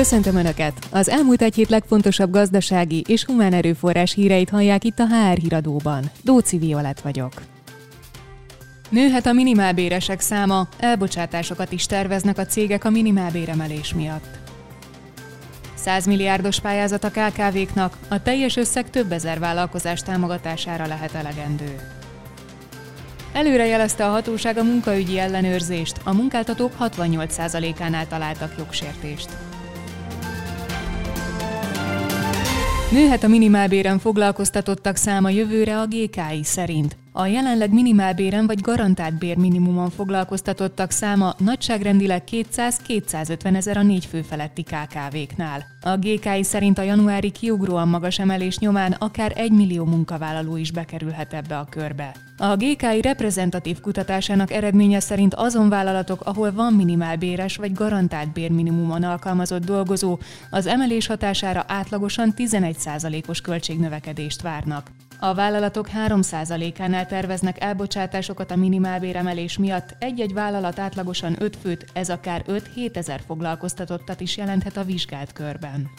Köszöntöm Önöket! Az elmúlt egy hét legfontosabb gazdasági és humán erőforrás híreit hallják itt a HR híradóban. Dóci Violet vagyok. Nőhet a minimálbéresek száma, elbocsátásokat is terveznek a cégek a minimálbéremelés miatt. 100 milliárdos pályázat a KKV-knak, a teljes összeg több ezer vállalkozás támogatására lehet elegendő. Előre jelezte a hatóság a munkaügyi ellenőrzést, a munkáltatók 68%-ánál találtak jogsértést. Nőhet a minimálbéren foglalkoztatottak száma jövőre a GKI szerint. A jelenleg minimálbéren vagy garantált bérminimumon foglalkoztatottak száma nagyságrendileg 200-250 ezer a négy fő feletti KKV-knál. A GKI szerint a januári kiugróan magas emelés nyomán akár egy millió munkavállaló is bekerülhet ebbe a körbe. A GKI reprezentatív kutatásának eredménye szerint azon vállalatok, ahol van minimálbéres vagy garantált bérminimumon alkalmazott dolgozó, az emelés hatására átlagosan 11%-os költségnövekedést várnak. A vállalatok 3%-ánál terveznek elbocsátásokat a minimálbéremelés miatt, egy-egy vállalat átlagosan 5 főt, ez akár 5-7 ezer foglalkoztatottat is jelenthet a vizsgált körben.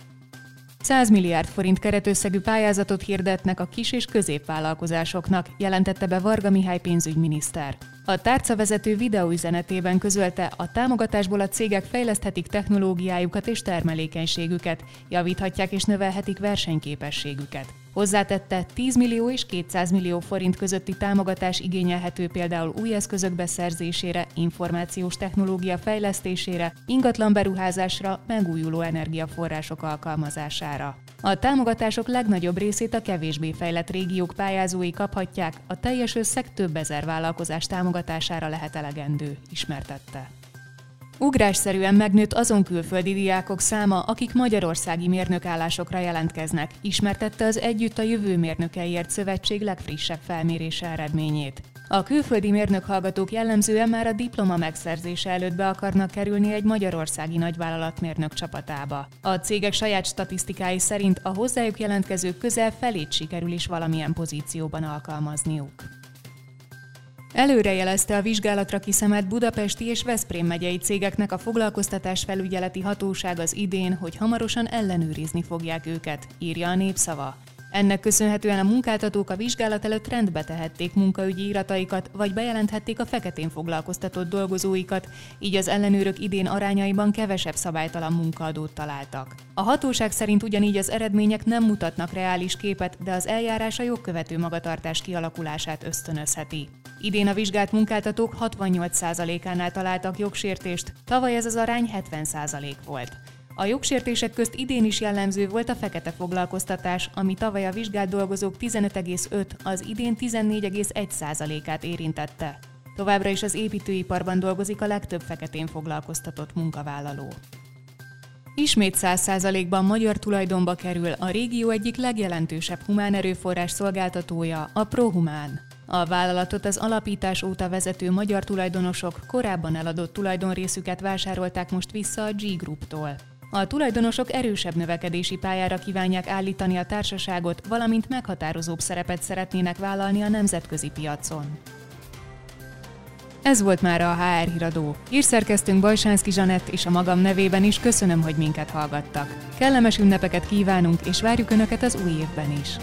100 milliárd forint keretösszegű pályázatot hirdetnek a kis- és középvállalkozásoknak, jelentette be Varga Mihály pénzügyminiszter. A tárcavezető videóüzenetében közölte, a támogatásból a cégek fejleszthetik technológiájukat és termelékenységüket, javíthatják és növelhetik versenyképességüket. Hozzátette, 10 millió és 200 millió forint közötti támogatás igényelhető például új eszközök beszerzésére, információs technológia fejlesztésére, ingatlan beruházásra, megújuló energiaforrások alkalmazására. A támogatások legnagyobb részét a kevésbé fejlett régiók pályázói kaphatják, a teljes összeg több ezer vállalkozás támogatására lehet elegendő, ismertette. Ugrásszerűen megnőtt azon külföldi diákok száma, akik magyarországi mérnökállásokra jelentkeznek, ismertette az Együtt a Jövő Mérnökeiért Szövetség legfrissebb felmérése eredményét. A külföldi mérnökhallgatók jellemzően már a diploma megszerzése előtt be akarnak kerülni egy magyarországi nagyvállalat mérnök csapatába. A cégek saját statisztikái szerint a hozzájuk jelentkezők közel felét sikerül is valamilyen pozícióban alkalmazniuk. Előrejelezte a vizsgálatra kiszemelt budapesti és Veszprém megyei cégeknek a foglalkoztatás felügyeleti hatóság az idén, hogy hamarosan ellenőrizni fogják őket, írja a népszava. Ennek köszönhetően a munkáltatók a vizsgálat előtt rendbe tehették munkaügyi irataikat, vagy bejelenthették a feketén foglalkoztatott dolgozóikat, így az ellenőrök idén arányaiban kevesebb szabálytalan munkaadót találtak. A hatóság szerint ugyanígy az eredmények nem mutatnak reális képet, de az eljárás a jogkövető magatartás kialakulását ösztönözheti. Idén a vizsgált munkáltatók 68%-ánál találtak jogsértést, tavaly ez az arány 70% volt. A jogsértések közt idén is jellemző volt a fekete foglalkoztatás, ami tavaly a vizsgált dolgozók 15,5, az idén 14,1%-át érintette. Továbbra is az építőiparban dolgozik a legtöbb feketén foglalkoztatott munkavállaló. Ismét 100%-ban magyar tulajdonba kerül a régió egyik legjelentősebb humán erőforrás szolgáltatója, a ProHumán. A vállalatot az alapítás óta vezető magyar tulajdonosok korábban eladott tulajdonrészüket vásárolták most vissza a G Group-tól. A tulajdonosok erősebb növekedési pályára kívánják állítani a társaságot, valamint meghatározóbb szerepet szeretnének vállalni a nemzetközi piacon. Ez volt már a HR híradó. Írszerkeztünk Bajsánszki Zsanett és a magam nevében is köszönöm, hogy minket hallgattak. Kellemes ünnepeket kívánunk, és várjuk Önöket az új évben is.